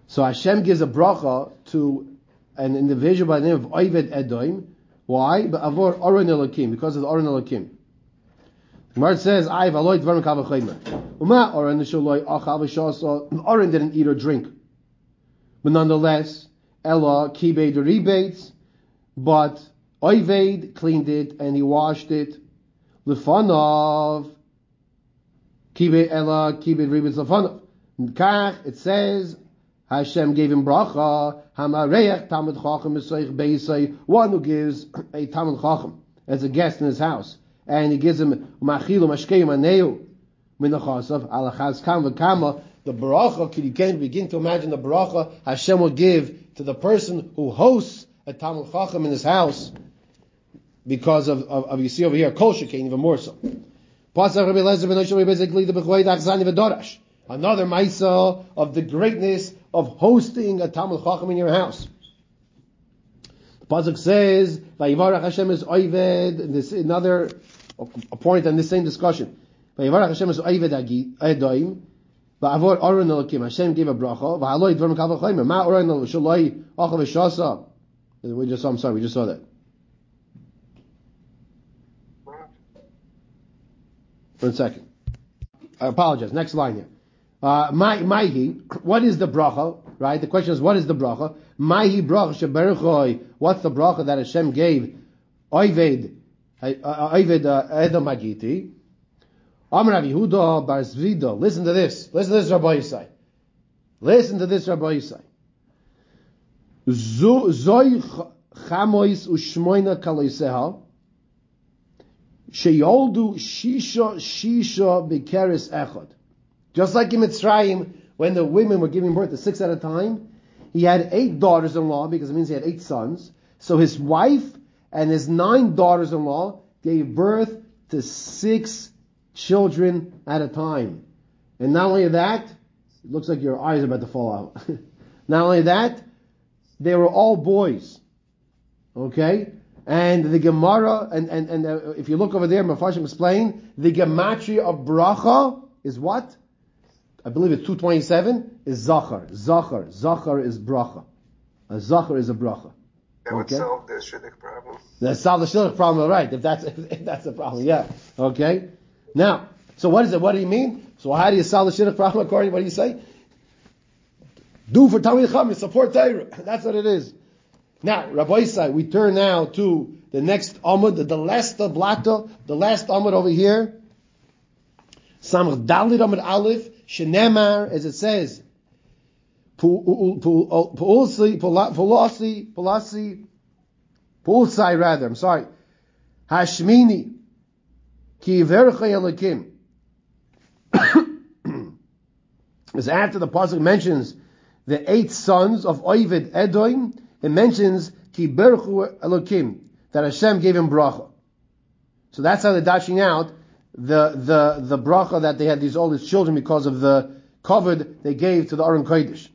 So Hashem gives a bracha to an individual by the name of Oived Edoim, Why? Ba'avor Oren Elokim, because of the Oren Elokim. Gemara says, "I v'aloy dvarim kavah chaymer." Uma Oren nishaloi achal v'shasa. Oren didn't eat or drink, but nonetheless, Ella kibed rebates, but Oived cleaned it and he washed it. Lefanov kibed Ella kibed rebates lefanov. Kach it says Hashem gave him bracha. Hamareach Talmid Chacham Esoich Beisai. One who gives a Talmid Chacham as a guest in his house, and he gives him Machilu Mashkei Maneu Minachasav Alachaz Kam V'Kama. The bracha, you can begin to imagine the bracha Hashem will give to the person who hosts a Talmid Chacham in his house because of, of, of you see over here, Kol Shekain, even more so. Pasach Rabbi Lezer ben Oshel basically the Bechoi Dachzani V'Dorash. Another Maisa of the greatness of hosting a Talmid Chacham in your house. The Pasuk says, Vayivarach Hashem is Oived, this another point on this same discussion. Vayivarach Hashem is Oived Edoim, Va'avor Oren Elokim, Hashem gave a bracha, Va'aloi Dvarim Kavach Chaimer, Ma Elokim, Shaloi Achav Shasa. We just saw, I'm sorry, we just saw that. One second. I apologize. Next line here. Uh, Maihi, what is the bracha? Right? The question is, what is the bracha? Maihi bracha sheberchoi. What's the bracha that Hashem gave? Oived, Oived uh, Edom Hagiti. Amr Rav Yehuda Bar Zvida. Listen to this. Listen to this, Rabbi Yisai. Listen to this, Rabbi Yisai. Zoi chamois ushmoina kaloiseha. Sheyoldu shisha shisha bekeres echad. Just like in Mitzrayim, when the women were giving birth to six at a time, he had eight daughters-in-law because it means he had eight sons. So his wife and his nine daughters-in-law gave birth to six children at a time. And not only that, it looks like your eyes are about to fall out. *laughs* not only that, they were all boys. Okay? And the Gemara, and, and, and uh, if you look over there, Mepharshim explain, the Gematria of Bracha is what? I believe it's 227, is Zachar. Zachar. Zachar is Bracha. A Zachar is a Bracha. That would solve the shidduch problem. That solve the shidduch problem, right? If that's *laughs* if that's the problem, yeah. Okay. Now, so what is it? What do you mean? So how do you solve the shidduch problem according to what do you say? Do for Talmid Chacham, support Torah. *laughs* That's what it is. Now, Rabbi Isai, we turn now to the next Amud, the, the last Blata, the last Amud over here. Samach Dalit Amud Aleph, Shenemar, as it says, Pulasi, Pulasi, Pulasi, Pulsai rather, I'm sorry. Hashmini, Ki Vercha Elikim. As *coughs* after the Pasuk mentions the eight sons of Ovid Edoim, it mentions Ki Berchu Elokim, that Hashem gave him bracha. So that's how they're dashing out the, the, the bracha that they had these these children because of the kavod they gave to the Aron Kodesh.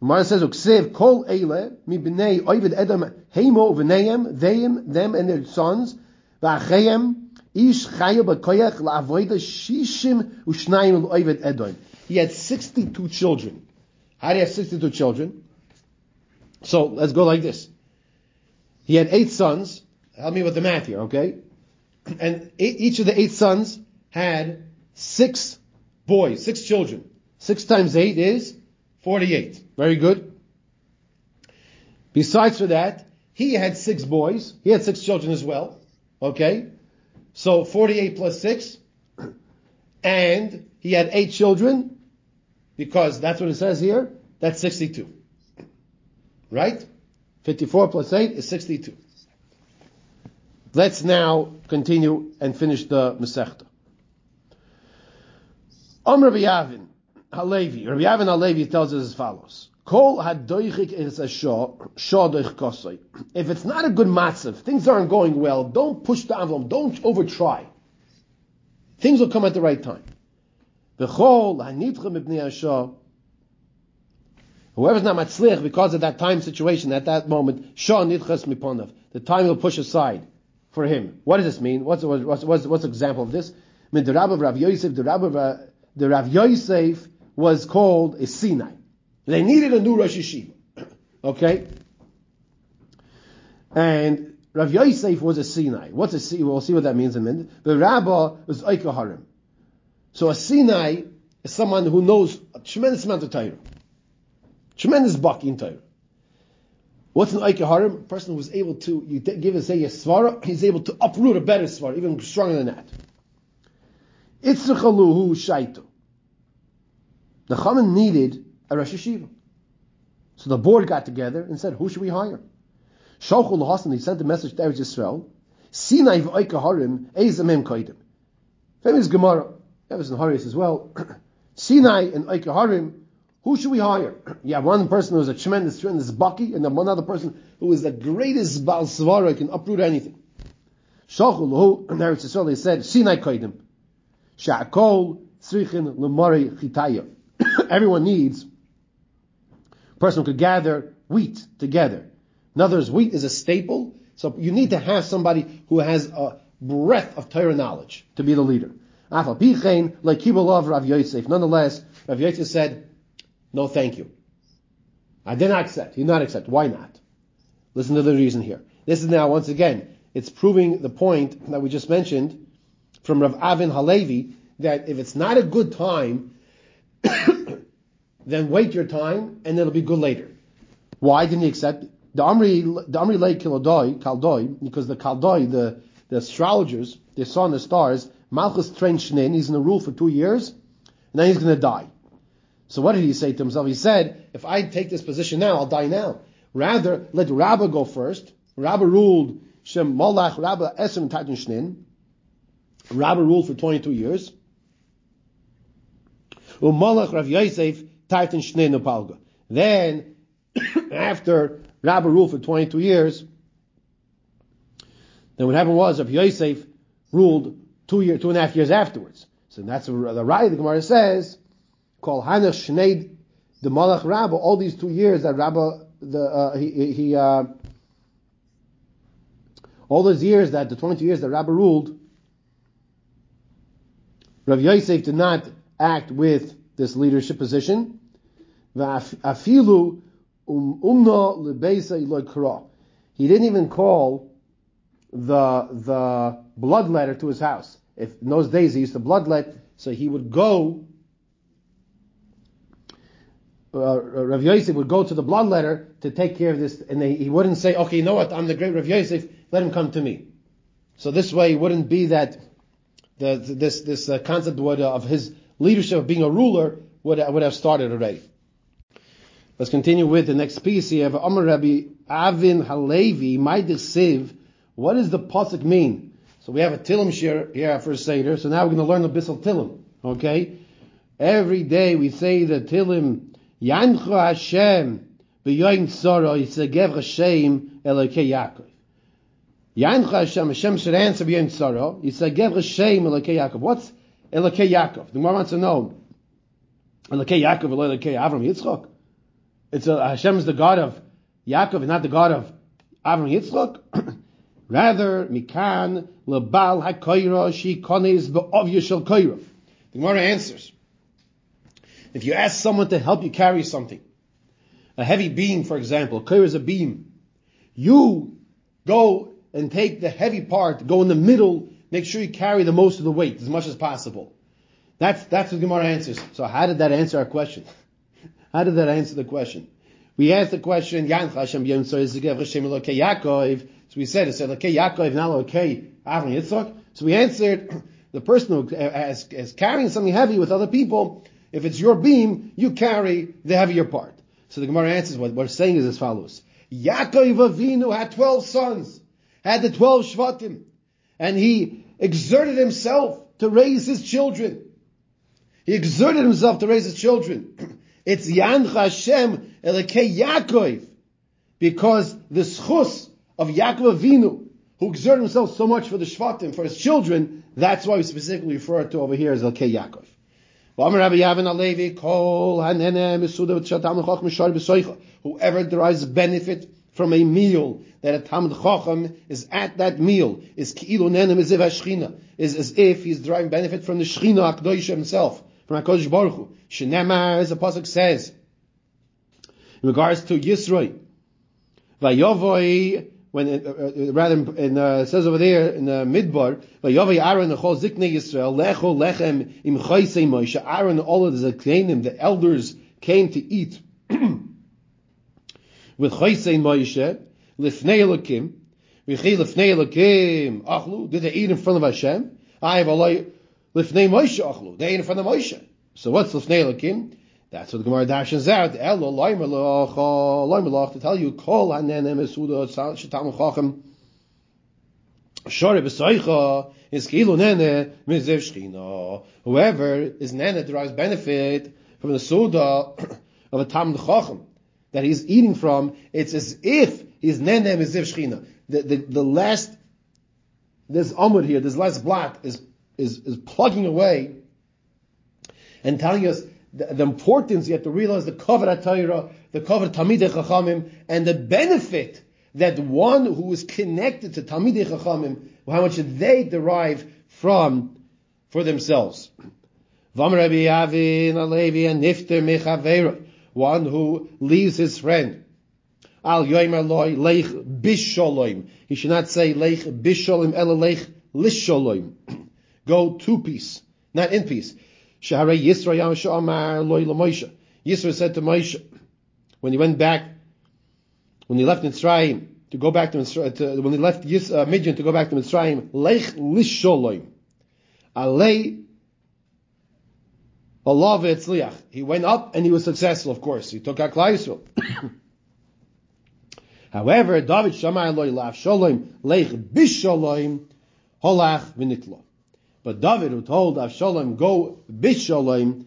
Gemara says, "Uksev kol eile mi bnei oived edom heimo v'neim them them and their sons v'achayim ish chayu b'koyach la'avoida shishim u'shnayim oived edom." He had sixty-two children. How do you have sixty-two children? So let's go like this. He had eight sons. Help me with the math here, okay? And each of the eight sons had six boys, six children. Six times eight is 48. Very good. Besides for that, he had six boys. He had six children as well. Okay? So 48 plus 6. *clears throat* And he had eight children, because that's what it says here. That's 62. Right? 54 plus 8 is 62. Let's now continue and finish the Masechta. Om Rabbi Avin Halevi. Rabbi Avin Halevi tells us as follows. If it's not a good matzav, things aren't going well, don't push the envelope, don't overtry. Things will come at the right time. Whoever's not matzlich because of that time situation, at that moment. The time will push aside for him. What does this mean? What's, what's, what's, what's an example of this? I mean, the Rabbi of Rav Yosef, the Rabbi of, the Rav Yosef was called a Sinai. They needed a new Rosh Yeshiva. *coughs* okay? And Rav Yosef was a Sinai. What's a Sinai? We'll see what that means in a minute. But Rabbah was Oika Harim. So a Sinai is someone who knows a tremendous amount of Torah. Tremendous baki in Torah. What's an Harim? A person who is able to, you give a say a Svara, he's able to uproot a better Svara, even stronger than that. Itzrachaluhu Shaitu. The Chaman needed a Rosh Hashiva. So the board got together and said, who should we hire? Shauchul Hasan, he sent a message to Eretz Yisrael. Sinai v'oika harim, ezamim koidim. Famous Gemara, that was in as well. *clears throat* Sinai and harim, who should we hire? *clears throat* You have one person who is a tremendous, tremendous baki, and then one other person who is the greatest Baal Svara, can uproot anything. Shauchul Hu, *clears throat* in Eretz Yisrael, said, Sinai koidim. Sha'akol tzrichin lemari chitaya. *clears throat* Everyone needs a person who could gather wheat together. In other words, wheat is a staple, so you need to have somebody who has a breadth of Torah knowledge to be the leader. Nonetheless, Rav Yosef said, no thank you. I did not accept. He did not accept. Why not? Listen to the reason here. This is now, once again, it's proving the point that we just mentioned from Rav Avin Halevi, that if it's not a good time, *coughs* then wait your time and it'll be good later. Why didn't he accept? The Amri, the Amri Lei Kaldoi, Kaldoi, because the Kaldoi, the, the astrologers, they saw in the stars, Malchus trained Shnin, he's in the rule for two years, and then he's going to die. So what did he say to himself? He said, if I take this position now, I'll die now. Rather, let Rabbah go first. Rabbah ruled Shem Malach, Rabbah Esem Titan Shnin. Rabbah ruled for 22 years. Umalach Rav Yosef Titan Shnin Upalga. Then, *coughs* after Rabbah ruled for 22 years, then what happened was Rav Yosef ruled two year, two and a half years afterwards. So that's the right. The Gemara says, "Call Hanach Shnei the Malach Rabbah." All these two years that Rabbah, the uh, he, he uh, all those years that the twenty-two years that Rabbah ruled, Rav Yosef did not act with this leadership position. Afilu umna lebeisa kara. He didn't even call the the bloodletter to his house. If in those days he used to bloodlet, so he would go. Uh, Rav Yosef would go to the bloodletter to take care of this, and they, he wouldn't say, "Okay, you know what? I'm the great Rav Yosef. Let him come to me." So this way, it wouldn't be that the, this this uh, concept would, uh, of his leadership of being a ruler would would have started already. Let's continue with the next piece here. Amar Rabbi Avin Halevi, my Siv. What does the pasuk mean? So we have a Tilim shir here for Seder. So now we're going to learn the Bissel Tilim. Okay? Every day we say the Tilim, Yancha Hashem, B'yoyim Tzoro, Yisegev Hashem, Elokei Yaakov. Yancha Hashem, Hashem should answer B'yoyim Tzoro, Yisegev Hashem, Elokei Yaakov. What's Elokei Yaakov? The Gemara wants to know. Elokei Yaakov, Elokei Avram Yitzchok. It's a, Hashem is the God of Yaakov and not the God of Avram Yitzchok. *clears throat* Rather, mikan lebal hakoira she kones be'ovya shel koira. The Gemara answers. If you ask someone to help you carry something, a heavy beam, for example, koira is a beam, you go and take the heavy part, go in the middle, make sure you carry the most of the weight as much as possible. That's that's what Gemara answers. So how did that answer our question? *laughs* How did that answer the question? We asked the question, Yan Hashem Yom. So we said, it said, okay, Yaakov, now okay, Avram Yitzchak. So we answered, *clears throat* the person who is carrying something heavy with other people, if it's your beam, you carry the heavier part. So the Gemara answers, what we're saying is as follows. Yaakov Avinu had 12 sons, had the 12 Shvatim, and he exerted himself to raise his children. He exerted himself to raise his children. *clears throat* it's Yan Hashem Elokei Yaakov, because the schus of Yaakov Avinu, who exerted himself so much for the Shvatim, for his children, that's why we specifically refer to over here as Elkei Yaakov. Whoever derives benefit from a meal that a Talmud Chacham is at that meal is ki'ilu nenem as if is is as if he's deriving benefit from the Shechina Akdosh himself, from Hakadosh Baruch Hu. Shenemar, as the pasuk says, in regards to Yisroi, Vayovoi when it, uh, uh, rather in, uh, it says over there in the midbar, Vayavi Aaron the Chol Ziknei Yisrael Lecho Lechem Im Chaysei Moshe. Aaron all of the Zakleinim, the elders came to eat *clears throat* with Chaysei Moshe Lifnei Elokim. V'chei Lifnei Elokim Achlu. Did they eat in front of Hashem? I have Lifnei Moshe Achlu. They ate in front of Moshe. So what's Lifnei Elokim? That's what the Gemara dashes out. Elo loimelach, to tell you kol hanenem esuda shetam chachem. Shore b'soicha is kilu nene mizev shchina. Whoever is nene derives benefit from the suda *clears throat* of a tam chachem that he's eating from. It's as if he's nene mizev shchina. The, the, the last, this amud here, this last block is, is, is plugging away and telling us the, the, importance you have to realize the kavod Torah, the kavod Talmidei Chachamim, and the benefit that one who is connected to Talmidei Chachamim, how much they derive from for themselves. One who leaves his friend. Al yoimer leich bisholom. He should not say leich bisholom, ela leich lisholom. *clears throat* Go to peace, not in peace. Shaharei Yisra Yam Sha'amar Loi Moshe. Yisra said to Moshe, when he went back, when he left Mitzrayim, to go back to, to when he left Yis, uh, Midian to go back to Mitzrayim, Lech Lisholoim. Alei Allah Etzliach. He went up and he was successful, of course. He took out Klai. *coughs* However, David Shammai Loi Lav Sholom, Lech Bisholoim, Holach V'nitlo. But David, who told Avshalom, go bishalom,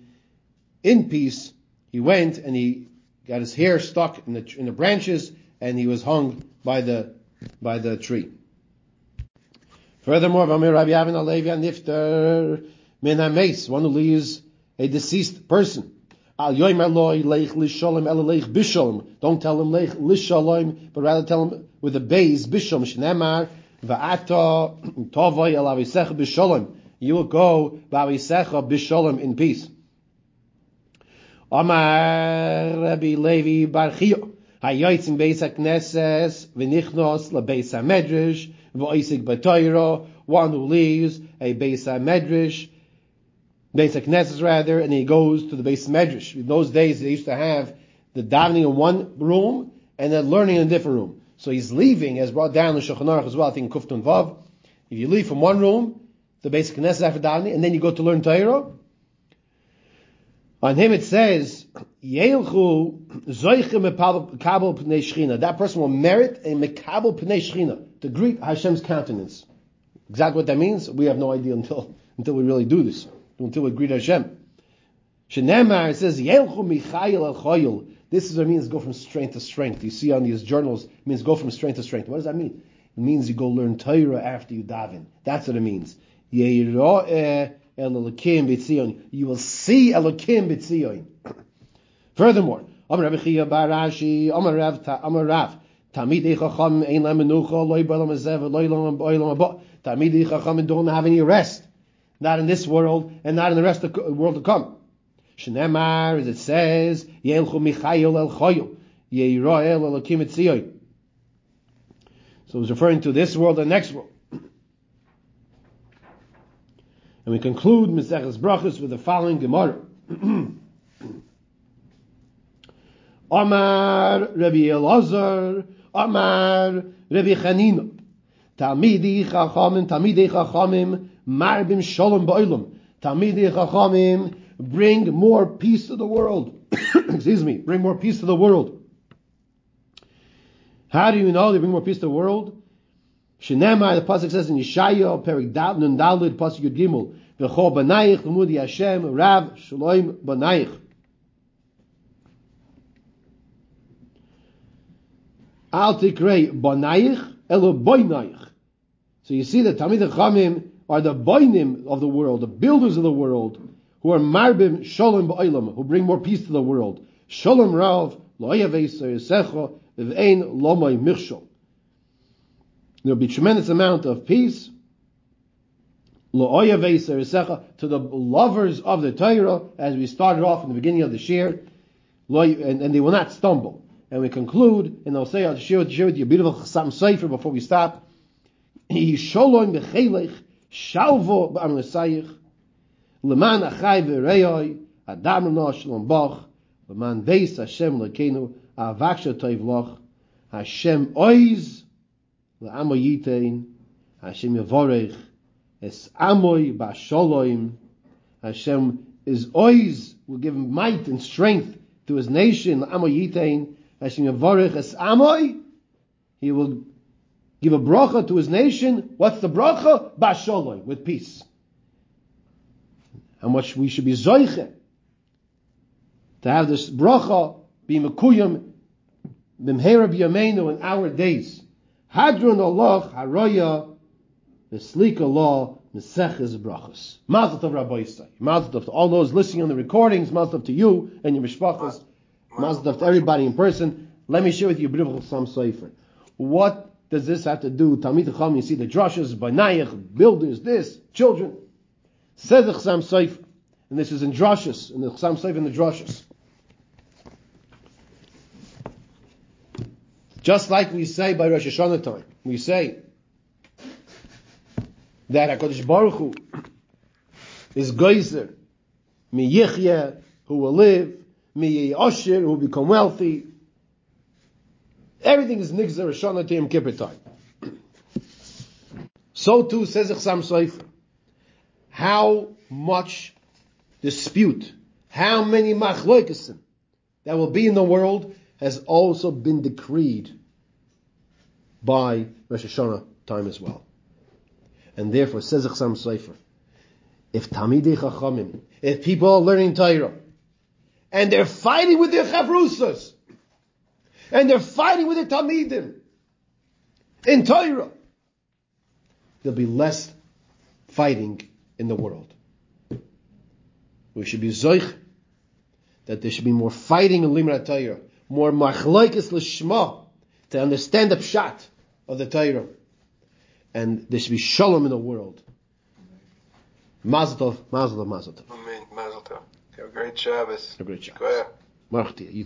in peace, he went and he got his hair stuck in the in the branches, and he was hung by the by the tree. Furthermore, Rabbi Avin Alevi Nifter Min one who leaves a deceased person. Al yoim aloi leich lishalom el leich bishalom. Don't tell him leich lishalom, but rather tell him with a base bishalom shnemar va'ata tovay el avisech bishalom you will go Bavisecha Bishalom in peace. Amar Rabbi Levi Bar Chiyo. Hayotzim Beis HaKnesses V'nichnos LaBeis HaMedrash V'oisik B'toyro One who leaves a Beis HaMedrash Beis HaKnesses rather and he goes to the Beis HaMedrash. In those days they used to have the davening in one room and then learning in a different room. So he's leaving, as brought down in Shulchan as well, I think Kuftun Vav. If you leave from one room, the basic Knesset after davening, and then you go to learn Torah. On him it says, Yeilchu zoichem mekabel pnei shchina. That person will merit a mekabel pnei shchina, to greet Hashem's countenance. Exactly what that means, we have no idea until, until we really do this, until we greet Hashem. Shenemar, says, Yeilchu michayil al. This is what it means go from strength to strength. You see on these journals, it means go from strength to strength. What does that mean? It means you go learn Torah after you daven. That's what it means. You will see Elokim b'tzion. Furthermore, Amar Rabbi Chia Bar Ashi, Amar Rav, Amar Rav, Tamidei Chacham ein la menucha, loy b'olam hazev, loy b'olam haba. Tamidei Chacham don't have any rest, not in this world and not in the rest of the world to come. Shnemar, as it says, Yelchu Michayil el Choyil, Yeirael Elokim b'tzion. So it's referring to this world and next world. And we conclude Maseches Brachos with the following Gemara. *clears throat* Amar Rabbi Elazar, Amar Rabbi Chanina, Tamidi Chachamim, Tamidi Chachamim, Marbim Shalom Ba'olam. Tamidi Chachamim bring more peace to the world. *coughs* Excuse me, bring more peace to the world. How do you know they bring more peace to the world? Shenema, the pasuk says in Yeshaya, Perik Nun Dalud, pasuk Yud Gimel, V'cho b'nayich l'mudi Hashem, Rav Shalom b'nayich. Al tikrei b'nayich, elo b'nayich. So you see that Talmid Chamim are the boinim of the world, the builders of the world, who are marbim shalom ba'olam, who bring more peace to the world. Shalom rav, lo yaveis yisecho, v'ein lomay michshol there will be tremendous amount of peace to the lovers of the Torah, as we started off in the beginning of the shir, and, and they will not stumble. And we conclude, and I'll say, I'll share with, share with you a beautiful Chasam Sofer before we stop. Yisholon b'chelech, shalvo b'am l'sayich, leman achai v'reyoi, adam no shalom bach, leman beis Hashem lekenu, avaksha toiv loch, Hashem oiz, le'amo yitein, Hashem yavorech, es amoy ba'sholoim, Hashem is oiz, will give might and strength to his nation, le'amo yitein, Hashem yavorech es amoy, he will give a bracha to his nation. What's the bracha? Basholoi, with peace. How much we should be zoiche to have this bracha be mekuyim b'mhera b'yameinu in our days. Hadron Allah haroya v'slika law meseches brachas. Mazel tov Rabbi Yisai. Mazel tov to all those listening on the recordings. Mazel tov to you and your mishpachas. Mazel tov to everybody in person. Let me share with you a beautiful Sam Sefer. What does this have to do? Talmid Chacham, you see the drushes, Banayach, builders, this, children. Says the Chasam Sofer. And this is in drushes, in the Chasam Sofer in the drushes. Just like we say by Rosh Hashanah time, we say that HaKadosh Baruch Hu is Geyser, Mi Yichya, who will live, Mi Osher, who will become wealthy, Everything is Nigzer Rishana to Kippur time. So too says Sofer. How much dispute, how many machloikesim that will be in the world has also been decreed by Rosh Hashanah time as well. And therefore, says Chasam Sofer, if Tamidei Chachamim, if people are learning Torah, and they're fighting with their chavrusas, and they're fighting with the Talmidim in Torah, there'll be less fighting in the world. We should be zoich that there should be more fighting in Limrat Torah, more machlokes l'shma to understand the pshat of the Torah, and there should be shalom in the world. Mazel tov, mazel tov, mazel tov. Amen. Mazel tov. Have a great Shabbos. Have A great job. Go ahead. Marchti, you